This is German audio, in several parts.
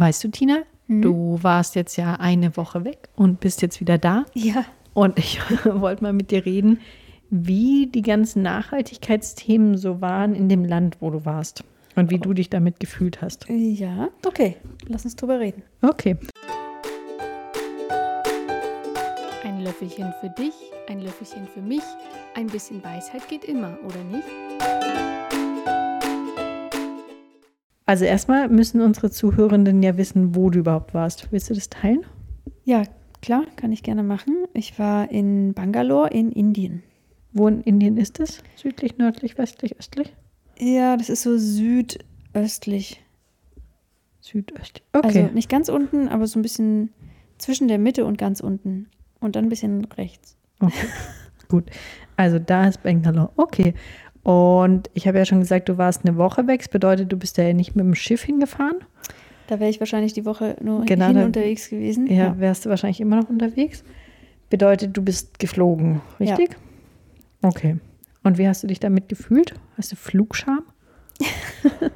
Weißt du, Tina, Hm? du warst jetzt ja eine Woche weg und bist jetzt wieder da. Ja. Und ich wollte mal mit dir reden, wie die ganzen Nachhaltigkeitsthemen so waren in dem Land, wo du warst. Und wie du dich damit gefühlt hast. Ja, okay. Lass uns drüber reden. Okay. Ein Löffelchen für dich, ein Löffelchen für mich. Ein bisschen Weisheit geht immer, oder nicht? Also erstmal müssen unsere Zuhörenden ja wissen, wo du überhaupt warst. Willst du das teilen? Ja, klar, kann ich gerne machen. Ich war in Bangalore in Indien. Wo in Indien ist es? Südlich, nördlich, westlich, östlich? Ja, das ist so südöstlich. Südöstlich. Okay. Also nicht ganz unten, aber so ein bisschen zwischen der Mitte und ganz unten. Und dann ein bisschen rechts. Okay, gut. Also da ist Bangalore. Okay. Und ich habe ja schon gesagt, du warst eine Woche weg. Das bedeutet, du bist ja nicht mit dem Schiff hingefahren. Da wäre ich wahrscheinlich die Woche nur Genau, hin da- unterwegs gewesen. Ja, wärst du wahrscheinlich immer noch unterwegs. Bedeutet, du bist geflogen, Ja. richtig? Okay. Und wie hast du dich damit gefühlt? Hast du Flugscham?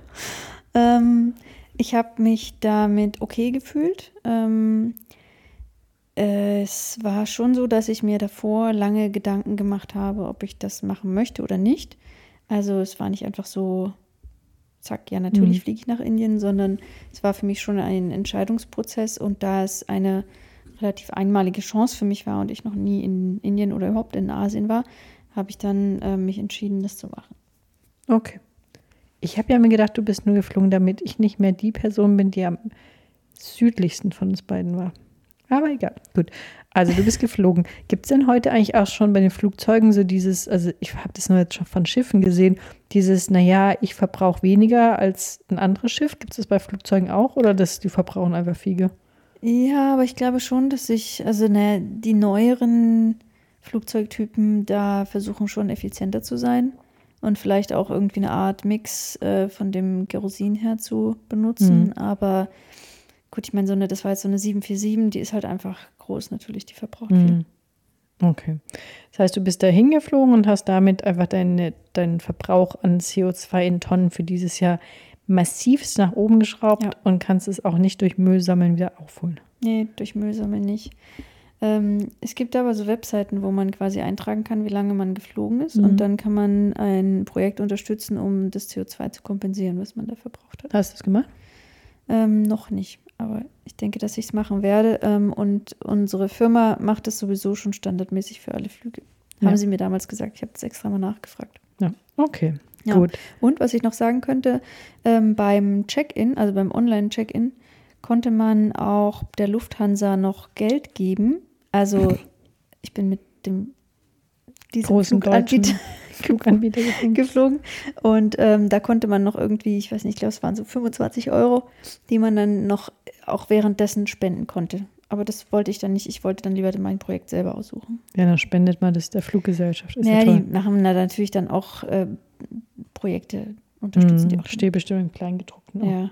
Ähm, ich habe mich damit okay gefühlt. Ähm, es war schon so, dass ich mir davor lange Gedanken gemacht habe, ob ich das machen möchte oder nicht. Also es war nicht einfach so, zack, ja, natürlich Mhm. fliege ich nach Indien, sondern es war für mich schon ein Entscheidungsprozess und da es eine relativ einmalige Chance für mich war und ich noch nie in Indien oder überhaupt in Asien war, habe ich dann äh, mich entschieden, das zu machen. Okay. Ich habe ja mir gedacht, du bist nur geflogen, damit ich nicht mehr die Person bin, die am südlichsten von uns beiden war. Aber egal. Gut. Also du bist geflogen. Gibt es denn heute eigentlich auch schon bei den Flugzeugen so dieses, also ich habe das nur jetzt schon von Schiffen gesehen, dieses, naja, ich verbrauche weniger als ein anderes Schiff. Gibt es das bei Flugzeugen auch oder dass die verbrauchen einfach Fiege? Ja, aber ich glaube schon, dass sich, also ne, die neueren Flugzeugtypen da versuchen schon effizienter zu sein und vielleicht auch irgendwie eine Art Mix äh, von dem Kerosin her zu benutzen. Mhm. Aber gut, ich meine, so eine, das war jetzt so eine 747, die ist halt einfach groß natürlich, die verbraucht viel. Mhm. Okay. Das heißt, du bist da hingeflogen und hast damit einfach deine, deinen Verbrauch an CO2 in Tonnen für dieses Jahr massivst nach oben geschraubt Ja. und kannst es auch nicht durch Müllsammeln wieder aufholen. Nee, durch Müll sammeln nicht. Ähm, es gibt aber so Webseiten, wo man quasi eintragen kann, wie lange man geflogen ist. Mhm. Und dann kann man ein Projekt unterstützen, um das CO2 zu kompensieren, was man da verbraucht hat. Hast du es gemacht? Ähm, noch nicht, aber ich denke, dass ich es machen werde. Ähm, und unsere Firma macht das sowieso schon standardmäßig für alle Flüge. Ja. Haben sie mir damals gesagt. Ich habe das extra mal nachgefragt. Ja. Okay. Ja. Gut. Und was ich noch sagen könnte, ähm, beim Check-in, also beim Online-Check-in, konnte man auch der Lufthansa noch Geld geben. Also ich bin mit dem diesem Großen Fluganbieter Fluganbieter geflogen und ähm, da konnte man noch irgendwie, ich weiß nicht, ich glaube es waren so 25 Euro, die man dann noch auch währenddessen spenden konnte. Aber das wollte ich dann nicht. Ich wollte dann lieber mein Projekt selber aussuchen. Ja, dann spendet man das der Fluggesellschaft. Ist ja, ja, die machen da natürlich dann auch äh, Projekte, unterstützen die Mhm. auch. Steht bestimmt im Kleingedruckten. auch. Ja,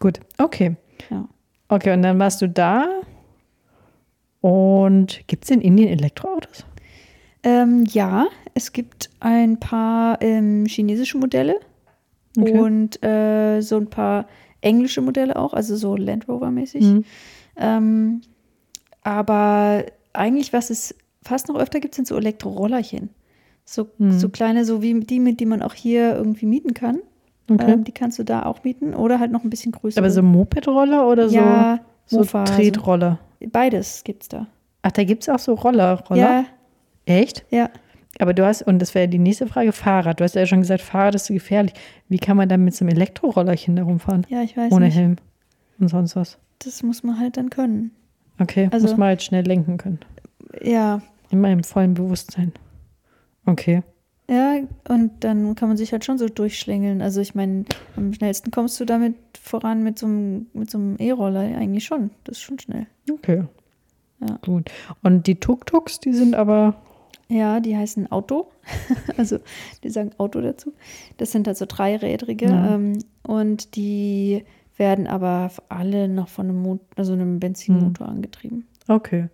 Gut. Okay. ja. Okay, und dann warst du da. Und gibt es in Indien Elektroautos? Ähm, ja, es gibt ein paar ähm, chinesische Modelle Okay. und äh, so ein paar englische Modelle auch, also so Land Rover-mäßig. Mhm. Ähm, aber eigentlich, was es fast noch öfter gibt, sind so Elektrorollerchen. So, Mhm. so kleine, so wie die, mit die man auch hier irgendwie mieten kann. Okay. Ähm, die kannst du da auch mieten oder halt noch ein bisschen größer. Aber so Mopedroller oder so, ja, so Mofa, Tretroller? so, beides gibt's da. Ach, da gibt es auch so Roller. Roller? Ja, Echt? ja. Aber du hast, und das wäre die nächste Frage, Fahrrad. Du hast ja schon gesagt, Fahrrad ist so gefährlich. Wie kann man dann mit so einem Elektrorollerchen da rumfahren? Ja, ich weiß Ohne nicht. Helm und sonst was. Das muss man halt dann können. Okay, Also- muss man halt schnell lenken können. Ja, Immer im vollen Bewusstsein. Okay. ja, und dann kann man sich halt schon so durchschlängeln. Also ich meine, am schnellsten kommst du damit voran mit so einem, mit so einem E-Roller eigentlich schon. Das ist schon schnell. Okay. Ja. Gut. Und die Tuk-Tuks, die sind aber. Ja, die heißen Auto. also die sagen Auto dazu. Das sind halt so dreirädrige. Ja. Ähm, und die werden aber alle noch von einem, Mot also einem Benzinmotor Hm. angetrieben. Okay.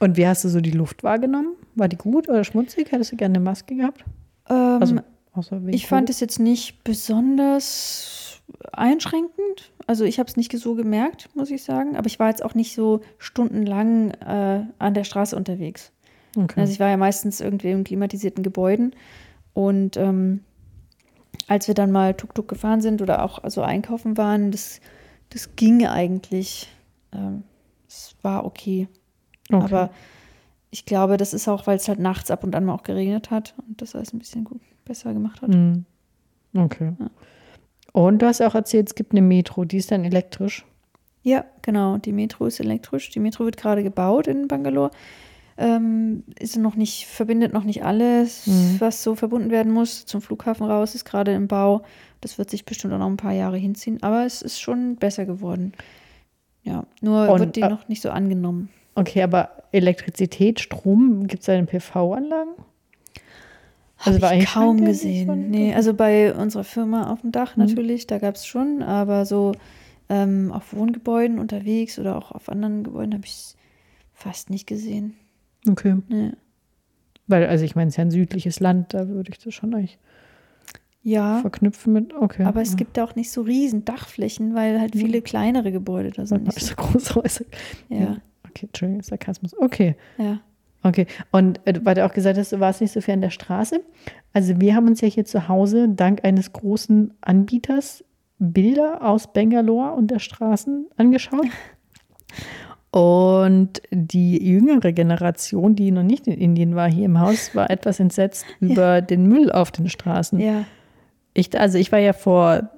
Und wie hast du so die Luft wahrgenommen? War die gut oder schmutzig? Hättest du gerne eine Maske gehabt? Ähm, Also, ich fand es jetzt nicht besonders einschränkend. Also ich habe es nicht so gemerkt, muss ich sagen. Aber ich war jetzt auch nicht so stundenlang äh, an der Straße unterwegs. Okay. Also ich war ja meistens irgendwie in klimatisierten Gebäuden. Und ähm, als wir dann mal Tuk-Tuk gefahren sind oder auch also einkaufen waren, das, das ging eigentlich. Ähm, es war okay. okay. Aber ich glaube, das ist auch, weil es halt nachts ab und an mal auch geregnet hat und das alles ein bisschen gut, besser gemacht hat. Mhm. Okay. Ja. Und du hast auch erzählt, es gibt eine Metro, die ist dann elektrisch. Ja, genau. Die Metro ist elektrisch. Die Metro wird gerade gebaut in Bangalore. Ähm, ist noch nicht, verbindet noch nicht alles, Mhm. was so verbunden werden muss. Zum Flughafen raus ist gerade im Bau. Das wird sich bestimmt auch noch ein paar Jahre hinziehen. Aber es ist schon besser geworden. Ja, nur Und, wird die äh, noch nicht so angenommen. Okay, aber Elektrizität, Strom, gibt es da eine PV-Anlagen? Habe war ich kaum gesehen. Nee, also bei unserer Firma auf dem Dach Mhm. natürlich, da gab es schon, aber so ähm, auf Wohngebäuden unterwegs oder auch auf anderen Gebäuden habe ich es fast nicht gesehen. Okay. Nee. Weil, also ich meine, es ist ja ein südliches Land, da würde ich das schon eigentlich Ja, verknüpfen mit, okay. aber es ja. gibt auch nicht so riesen Dachflächen, weil halt viele kleinere Gebäude da sind. Nicht so große Häuser. Ja, Okay, Entschuldigung, Sarkasmus. Okay. ja. Okay, und äh, weil du auch gesagt hast, du warst nicht so viel an der Straße. Also wir haben uns ja hier zu Hause dank eines großen Anbieters Bilder aus Bangalore und der Straßen angeschaut. Und die jüngere Generation, die noch nicht in Indien war, hier im Haus, war etwas entsetzt über den Müll auf den Straßen. Ja, Ich, also ich war ja vor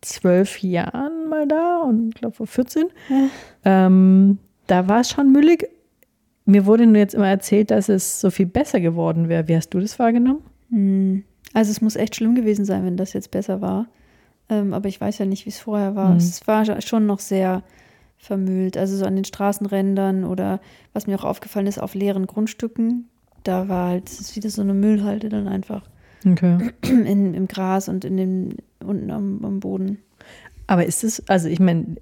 zwölf Jahren mal da und ich glaube vor 14. Ähm, da war es schon müllig. Mir wurde nur jetzt immer erzählt, dass es so viel besser geworden wäre. Wie hast du das wahrgenommen? Hm. Also es muss echt schlimm gewesen sein, wenn das jetzt besser war. Ähm, aber ich weiß ja nicht, wie es vorher war. Mhm. Es war schon noch sehr vermüllt. Also so an den Straßenrändern oder was mir auch aufgefallen ist, auf leeren Grundstücken. Da war halt, es ist wieder so eine Müllhalde dann einfach Okay. in, im Gras und in den, unten am, am Boden. Aber ist es, also ich meine,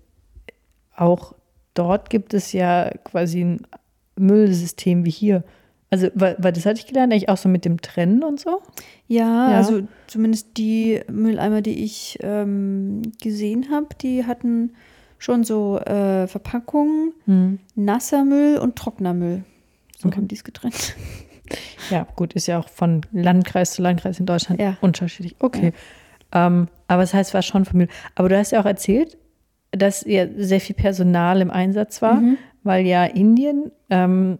auch dort gibt es ja quasi ein Müllsystem wie hier. Also, weil, weil das hatte ich gelernt, eigentlich auch so mit dem Trennen und so. Ja, Ja. also zumindest die Mülleimer, die ich ähm, gesehen habe, die hatten schon so äh, Verpackungen, nasser Müll und trockener Müll. So Okay. haben die es getrennt. Ja, gut, ist ja auch von Landkreis zu Landkreis in Deutschland Ja. unterschiedlich. Okay. Ähm, aber das heißt, es war schon vermüllt. Aber du hast ja auch erzählt, dass ja sehr viel Personal im Einsatz war, Mhm. weil ja Indien, ähm,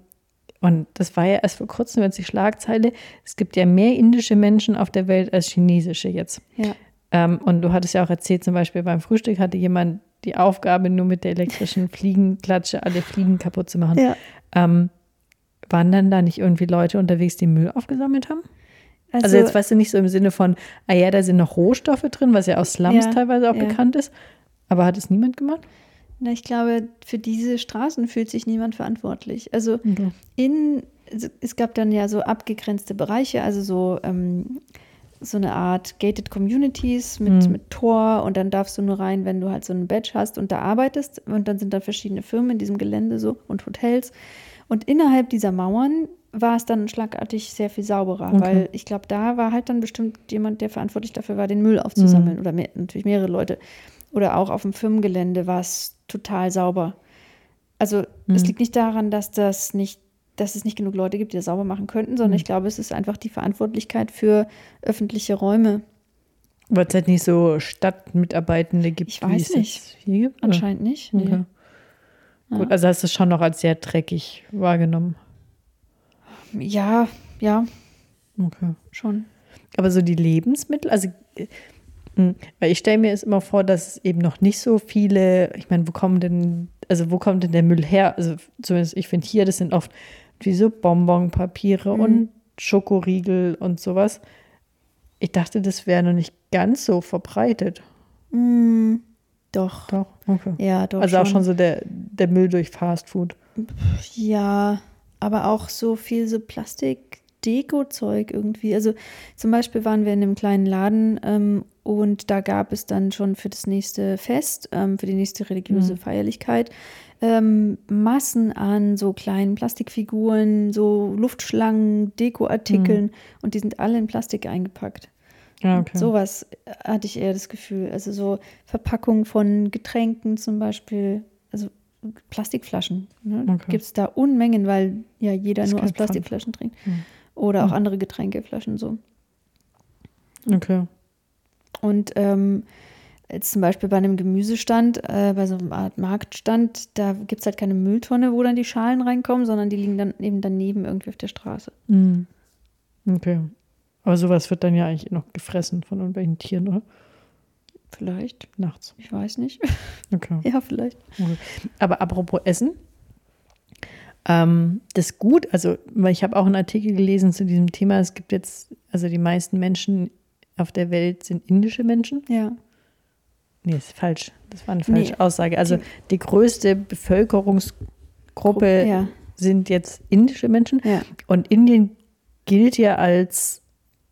und das war ja erst vor kurzem jetzt die Schlagzeile, es gibt ja mehr indische Menschen auf der Welt als chinesische jetzt. Ja. Ähm, und du hattest ja auch erzählt, zum Beispiel beim Frühstück hatte jemand die Aufgabe, nur mit der elektrischen Fliegenklatsche alle Fliegen kaputt zu machen. Ja. Ähm, waren dann da nicht irgendwie Leute unterwegs, die Müll aufgesammelt haben? Also, Also, jetzt weißt du nicht so im Sinne von, ah ja, da sind noch Rohstoffe drin, was ja aus Slums Ja, teilweise auch ja. bekannt ist. Aber hat es niemand gemacht? na, ich glaube, für diese Straßen fühlt sich niemand verantwortlich. Also Okay. in, also es gab dann ja so abgegrenzte Bereiche, also so, ähm, so eine Art gated communities mit, Mhm. mit Tor und dann darfst du nur rein, wenn du halt so ein Badge hast und da arbeitest und dann sind da verschiedene Firmen in diesem Gelände so und Hotels und innerhalb dieser Mauern war es dann schlagartig sehr viel sauberer, Okay. weil ich glaube, da war halt dann bestimmt jemand, der verantwortlich dafür war, den Müll aufzusammeln Mhm. oder mehr, natürlich mehrere Leute. Oder auch auf dem Firmengelände war es total sauber. Also es Mhm. liegt nicht daran, dass das nicht, dass es nicht genug Leute gibt, die das sauber machen könnten, sondern Mhm. ich glaube, es ist einfach die Verantwortlichkeit für öffentliche Räume. Weil es halt nicht so Stadtmitarbeitende gibt, Ich wie weiß es nicht. hier gibt? Anscheinend nicht. Nee. Okay. Gut, also hast du es schon noch als sehr dreckig wahrgenommen. Ja, ja, Okay. schon. Aber so die Lebensmittel, also äh, mh, weil ich stelle mir es immer vor, dass es eben noch nicht so viele, ich meine, wo kommen denn, also wo kommt denn der Müll her? Also zumindest ich finde hier, das sind oft wie so Bonbonpapiere Mhm. und Schokoriegel und sowas. Ich dachte, das wäre noch nicht ganz so verbreitet. Mm, doch. Doch, okay. Ja, doch. also auch schon so der, der Müll durch Fastfood. Ja, aber auch so viel so Plastik-Deko-Zeug irgendwie. Also zum Beispiel waren wir in einem kleinen Laden ähm, und da gab es dann schon für das nächste Fest, ähm, für die nächste religiöse Mhm. Feierlichkeit, ähm, Massen an so kleinen Plastikfiguren, so Luftschlangen, Dekoartikeln und die sind alle in Plastik eingepackt. Ja, okay. Sowas hatte ich eher das Gefühl. Also so Verpackung von Getränken zum Beispiel, also Plastikflaschen. Ne? Okay. Gibt es da Unmengen, weil ja jeder Ist nur aus Plastikflaschen trinkt. Hm. Oder auch Hm. andere Getränkeflaschen so. Okay. Und ähm, jetzt zum Beispiel bei einem Gemüsestand, äh, bei so einer Art Marktstand, da gibt es halt keine Mülltonne, wo dann die Schalen reinkommen, sondern die liegen dann eben daneben irgendwie auf der Straße. Mhm. Okay. Aber sowas wird dann ja eigentlich noch gefressen von irgendwelchen Tieren, oder? Vielleicht, Nachts. ich weiß nicht. Okay. ja, vielleicht. Aber apropos Essen, ähm, das ist gut, also, weil ich habe auch einen Artikel gelesen zu diesem Thema. Es gibt jetzt, also die meisten Menschen auf der Welt sind indische Menschen. Ja. Nee, ist falsch. Das war eine falsche Nee. Aussage. Also die größte Bevölkerungsgruppe Ja. sind jetzt indische Menschen. Ja. Und Indien gilt ja als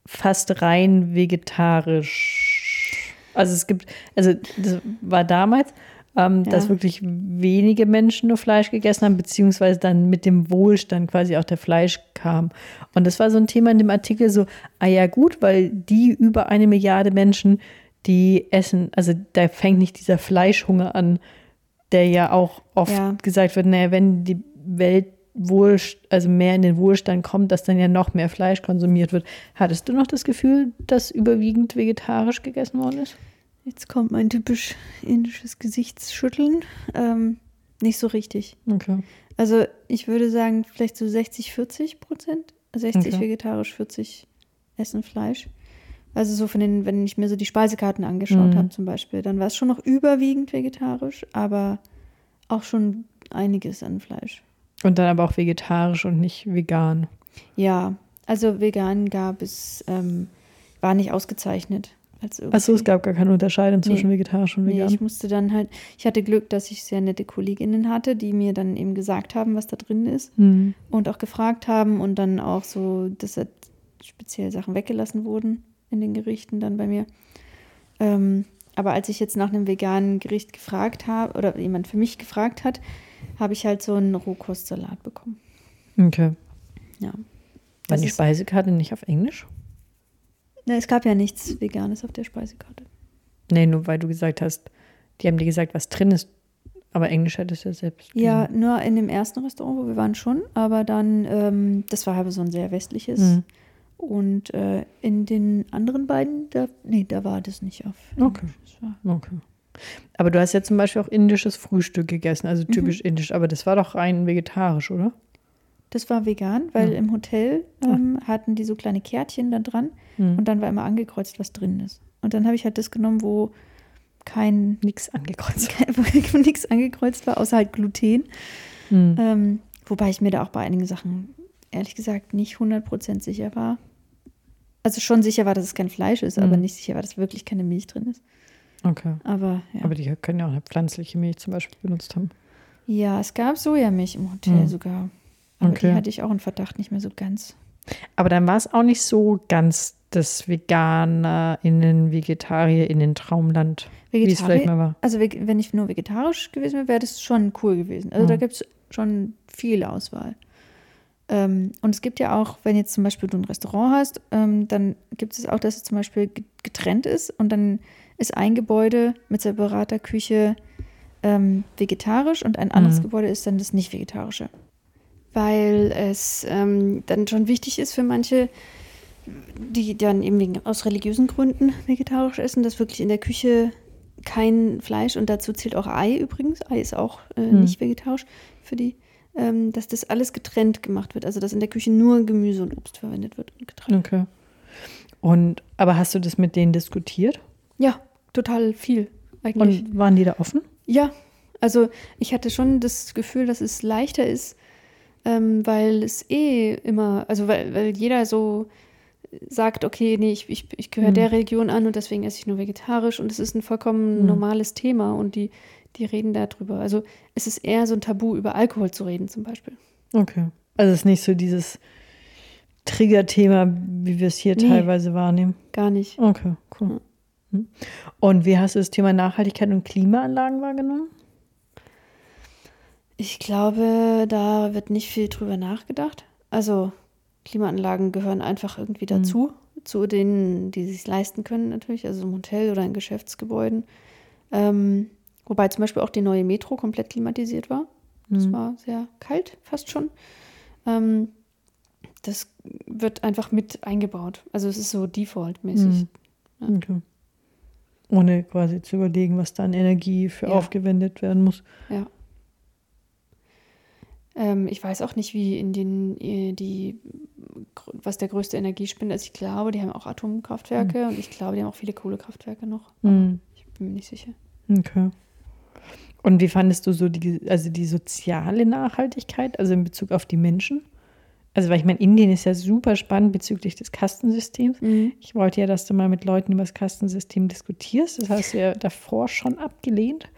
fast rein vegetarisch. Also es gibt, also das war damals, ähm, Ja. dass wirklich wenige Menschen nur Fleisch gegessen haben, beziehungsweise dann mit dem Wohlstand quasi auch der Fleisch kam. Und das war so ein Thema in dem Artikel so, ah ja gut, weil die über eine Milliarde Menschen, die essen, also da fängt nicht dieser Fleischhunger an, der ja auch oft Ja. gesagt wird, naja, wenn die Welt wohl, also mehr in den Wohlstand kommt, dass dann ja noch mehr Fleisch konsumiert wird. Hattest du noch das Gefühl, dass überwiegend vegetarisch gegessen worden ist? Jetzt kommt mein typisch indisches Gesichtsschütteln. Ähm, nicht so richtig. Okay. Also ich würde sagen, vielleicht so 60, 40 Prozent. 60 Okay. vegetarisch, 40 essen Fleisch. Also so von den, wenn ich mir so die Speisekarten angeschaut Mhm. habe zum Beispiel, dann war es schon noch überwiegend vegetarisch, aber auch schon einiges an Fleisch. Und dann aber auch vegetarisch und nicht vegan. Ja, also vegan gab es, ähm, war nicht ausgezeichnet. Als Achso, es gab gar keine Unterscheidung zwischen Nee. vegetarisch und Nee, vegan. ich musste dann halt, ich hatte Glück, dass ich sehr nette Kolleginnen hatte, die mir dann eben gesagt haben, was da drin ist Hm. und auch gefragt haben und dann auch so, dass halt speziell Sachen weggelassen wurden in den Gerichten dann bei mir. Ähm, aber als ich jetzt nach einem veganen Gericht gefragt habe oder jemand für mich gefragt hat, habe ich halt so einen Rohkostsalat bekommen. Okay. Ja. War die Speisekarte nicht auf Englisch? Na, es gab ja nichts Veganes auf der Speisekarte. Nee, nur weil du gesagt hast, die haben dir gesagt, was drin ist. Aber Englisch hättest du ja selbst. Ja, nur in dem ersten Restaurant, wo wir waren schon, aber dann, ähm, das war aber so ein sehr westliches. Mhm. Und äh, in den anderen beiden, da, nee, da war das nicht auf. Okay. Englisch. War, Okay. Aber du hast ja zum Beispiel auch indisches Frühstück gegessen, also Mhm. typisch indisch. Aber das war doch rein vegetarisch, oder? das war vegan, weil Ja. im Hotel ähm, hatten die so kleine Kärtchen da dran Mhm. und dann war immer angekreuzt, was drin ist. Und dann habe ich halt das genommen, wo kein, Nichts angekreuzt. kein wo nichts angekreuzt war, außer halt Gluten. Mhm. Ähm, wobei ich mir da auch bei einigen Sachen ehrlich gesagt nicht 100% sicher war. Also schon sicher war, dass es kein Fleisch ist, aber Mhm. nicht sicher war, dass wirklich keine Milch drin ist. Okay. Aber ja. Aber die können ja auch eine pflanzliche Milch zum Beispiel benutzt haben. ja, es gab Sojamilch im Hotel Mhm. sogar. Aber Okay. die hatte ich auch in Verdacht nicht mehr so ganz. Aber dann war es auch nicht so ganz das VeganerInnen, VegetarierInnen Traumland, wie es vielleicht mal war. Also wenn ich nur vegetarisch gewesen wäre, wäre das schon cool gewesen. Also da Mhm. gibt es schon viel Auswahl. Ähm, und es gibt ja auch, wenn jetzt zum Beispiel du ein Restaurant hast, ähm, dann gibt es auch, dass es zum Beispiel ge- getrennt ist und dann ist ein Gebäude mit separater Küche ähm, vegetarisch und ein anderes Mhm. Gebäude ist dann das nicht vegetarische. Weil es ähm, dann schon wichtig ist für manche, die dann eben wegen, aus religiösen Gründen vegetarisch essen, dass wirklich in der Küche kein Fleisch und dazu zählt auch Ei übrigens. Ei ist auch äh, Hm. nicht vegetarisch für die, ähm, dass das alles getrennt gemacht wird. Also dass in der Küche nur Gemüse und Obst verwendet wird und getrennt. Okay. Und, aber hast du das mit denen diskutiert? Ja, total viel eigentlich. Und waren die da offen? Ja, also ich hatte schon das Gefühl, dass es leichter ist, ähm, weil es eh immer, also weil, weil jeder so sagt, okay, nee, ich, ich, ich gehöre Mhm. der Religion an und deswegen esse ich nur vegetarisch und es ist ein vollkommen Mhm. normales Thema und die, die reden darüber. Also es ist eher so ein Tabu, über Alkohol zu reden zum Beispiel. Okay. Also es ist nicht so dieses Triggerthema, wie wir es hier Nee. teilweise wahrnehmen. Gar nicht. Okay, cool. Hm. Und wie hast du das Thema Nachhaltigkeit und Klimaanlagen wahrgenommen? Ich glaube, da wird nicht viel drüber nachgedacht. Also Klimaanlagen gehören einfach irgendwie dazu, zu denen, die sich leisten können natürlich, also im Hotel oder in Geschäftsgebäuden. Ähm, wobei zum Beispiel auch die neue Metro komplett klimatisiert war. Es Mhm. war sehr kalt, fast schon. Ähm, das wird einfach mit eingebaut. Also es ist so default-mäßig. Mhm. Okay. Ohne quasi zu überlegen, was da an Energie für Ja. aufgewendet werden muss. Ja. Ähm, ich weiß auch nicht, wie in den äh, die was der größte Energiespender ist. Ich glaube, die haben auch Atomkraftwerke und ich glaube, die haben auch viele Kohlekraftwerke noch. Mhm. Ich bin mir nicht sicher. Okay. Und wie fandest du so die, also die soziale Nachhaltigkeit, also in Bezug auf die Menschen? Also, weil ich meine, Indien ist ja super spannend bezüglich des Kastensystems. Ich wollte ja, dass du mal mit Leuten über das Kastensystem diskutierst. Das hast du ja davor schon abgelehnt.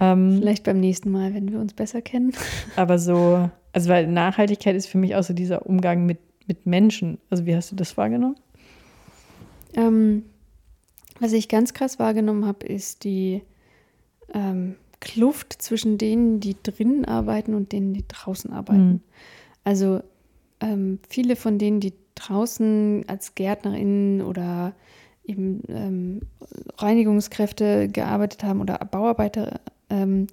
Ähm, Vielleicht beim nächsten Mal, wenn wir uns besser kennen. aber so, also weil Nachhaltigkeit ist für mich auch so dieser Umgang mit, mit Menschen. Also, wie hast du das wahrgenommen? Ähm, was ich ganz krass wahrgenommen habe, ist die ähm, Kluft zwischen denen, die drinnen arbeiten und denen, die draußen arbeiten. Mhm. Also ähm, viele von denen, die draußen als GärtnerInnen oder eben ähm, Reinigungskräfte gearbeitet haben oder Bauarbeiter, ähm,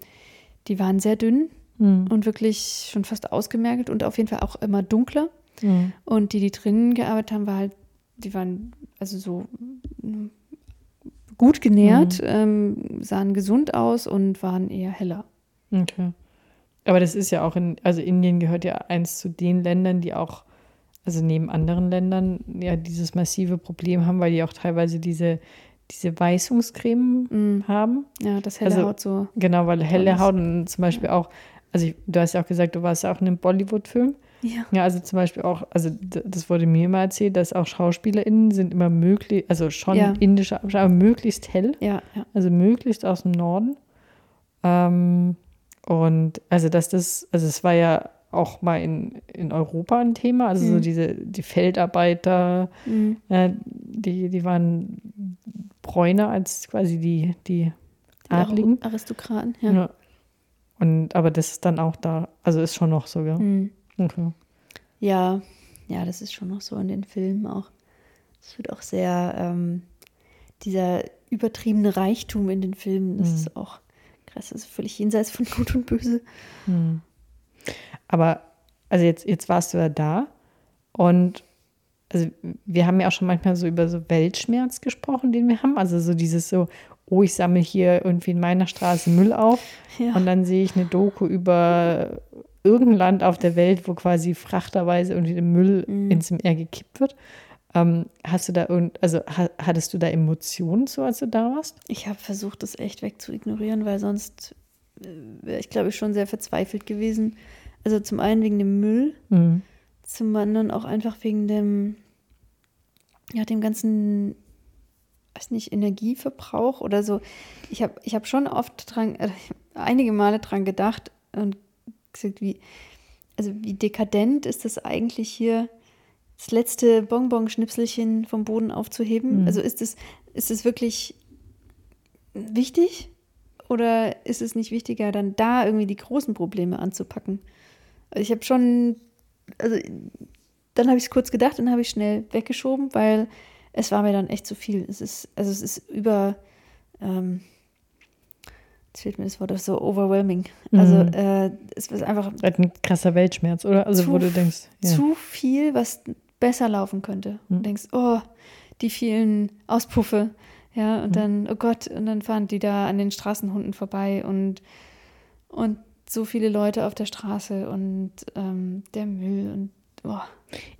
die waren sehr dünn Mhm. und wirklich schon fast ausgemergelt und auf jeden Fall auch immer dunkler. Mhm. Und die, die drinnen gearbeitet haben, war halt, die waren also so mm, gut genährt, ähm, sahen gesund aus und waren eher heller. Okay. Aber das ist ja auch in, also Indien gehört ja eins zu den Ländern, die auch, also neben anderen Ländern, ja dieses massive Problem haben, weil die auch teilweise diese, diese Weißungscreme Mm, haben. ja, das helle Also- Haut so. Genau, weil helle. Haut und zum Beispiel auch, also ich, du hast ja auch gesagt, du warst ja auch in einem Bollywood-Film. Ja. Ja, also zum Beispiel auch, also das wurde mir immer erzählt, dass auch SchauspielerInnen sind immer möglich, also schon Ja. indische Abstammung, aber möglichst hell. Ja, ja. Also möglichst aus dem Norden. Ähm, und also dass das, also es war ja auch mal in, in Europa ein Thema, also so Mhm. diese, die Feldarbeiter, Mm, äh, die, die waren bräuner als quasi die, die die Adligen. Ar- Aristokraten, ja. Ja. Und aber das ist dann auch da, also ist schon noch so, ja. Mm. Okay. Ja, ja, das ist schon noch so in den Filmen auch. Es wird auch sehr, ähm, dieser übertriebene Reichtum in den Filmen, das Mhm. ist auch krass, das ist völlig jenseits von Gut und Böse. Hm. Aber, also jetzt, jetzt warst du ja da und also wir haben ja auch schon manchmal so über so Weltschmerz gesprochen, den wir haben. Also so dieses so, oh, ich sammle hier irgendwie in meiner Straße Müll auf Ja. und dann sehe ich eine Doku über irgendein Land auf der Welt, wo quasi frachterweise irgendwie der Müll Mhm. ins Meer gekippt wird. Ähm, hast du da irgend, also ha, hattest du da Emotionen so, als du da warst? Ich habe versucht, das echt wegzuignorieren, weil sonst äh, wäre ich, glaube ich, schon sehr verzweifelt gewesen. Also zum einen wegen dem Müll, Mhm. zum anderen auch einfach wegen dem, ja, dem ganzen, weiß nicht, Energieverbrauch oder so. Ich habe ich hab schon oft dran, äh, einige Male dran gedacht und gesagt, wie, also wie dekadent ist das eigentlich hier, das letzte Bonbon-Schnipselchen vom Boden aufzuheben? Mhm. Also ist es, ist es wirklich wichtig oder ist es nicht wichtiger, dann da irgendwie die großen Probleme anzupacken? Also ich habe schon, also dann habe ich es kurz gedacht und habe ich schnell weggeschoben, weil es war mir dann echt zu viel. Es ist, also es ist über, ähm, jetzt fehlt mir das Wort, so overwhelming. Also Mhm. äh, es ist einfach Halt ein krasser Weltschmerz, oder? Also wo Zu du denkst, ja. zu viel, was besser laufen könnte. Mhm. Und denkst, oh, die vielen Auspuffe, ja, und Mhm. dann, oh Gott, und dann fahren die da an den Straßenhunden vorbei und, und so viele Leute auf der Straße und ähm, der Müll und oh,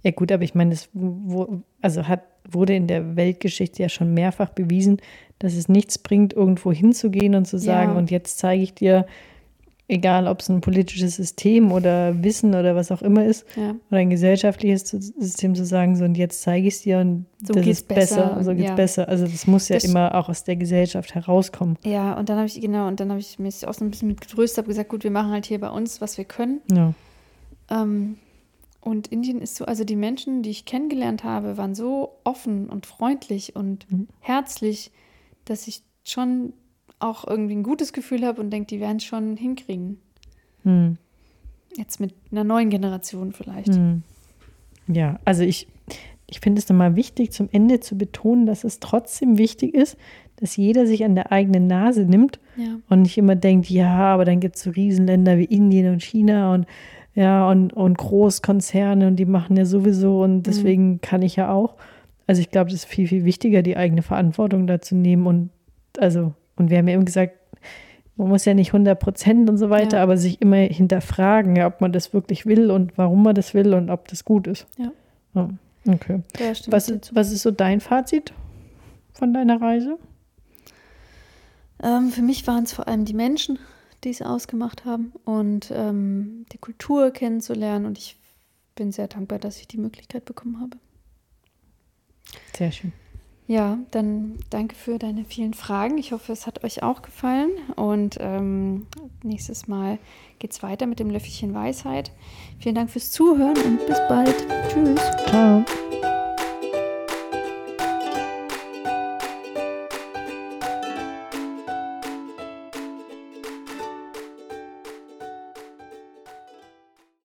Ja gut, aber ich meine, das wo, also hat, wurde in der Weltgeschichte ja schon mehrfach bewiesen, dass es nichts bringt, irgendwo hinzugehen und zu sagen, Ja. und jetzt zeige ich dir, egal ob es ein politisches System oder Wissen oder was auch immer ist, ja. oder ein gesellschaftliches System zu sagen, so und jetzt zeige ich es dir und So das ist besser, besser und so geht's ja. besser. Also das muss ja Das- immer auch aus der Gesellschaft herauskommen. Ja, und dann habe ich, genau, und dann habe ich mich auch so ein bisschen mit getröstet, habe gesagt, gut, wir machen halt hier bei uns, was wir können. Ja. Ähm, und Indien ist so, also die Menschen, die ich kennengelernt habe, waren so offen und freundlich und Mhm. herzlich, dass ich schon auch irgendwie ein gutes Gefühl habe und denke, die werden es schon hinkriegen. Hm. Jetzt mit einer neuen Generation vielleicht. Hm. Ja, also ich, ich finde es nochmal wichtig, zum Ende zu betonen, dass es trotzdem wichtig ist, dass jeder sich an der eigenen Nase nimmt Ja. und nicht immer denkt, ja, aber dann gibt es so Riesenländer wie Indien und China und ja, und, und Großkonzerne und die machen ja sowieso und deswegen kann ich ja auch. Also ich glaube, das ist viel, viel wichtiger, die eigene Verantwortung da zu nehmen und also, und wir haben ja eben gesagt, man muss ja nicht 100 Prozent und so weiter, Ja. aber sich immer hinterfragen, ja, ob man das wirklich will und warum man das will und ob das gut ist. Ja. Ja, okay. Was, ist- was ist so dein Fazit von deiner Reise? Ähm, für mich waren es vor allem die Menschen, die es ausgemacht haben und ähm, die Kultur kennenzulernen. Und ich bin sehr dankbar, dass ich die Möglichkeit bekommen habe. Sehr schön. Ja, dann danke für deine vielen Fragen. Ich hoffe, es hat euch auch gefallen. Und ähm, nächstes Mal geht es weiter mit dem Löffelchen Weisheit. Vielen Dank fürs Zuhören und bis bald. Tschüss. Ciao.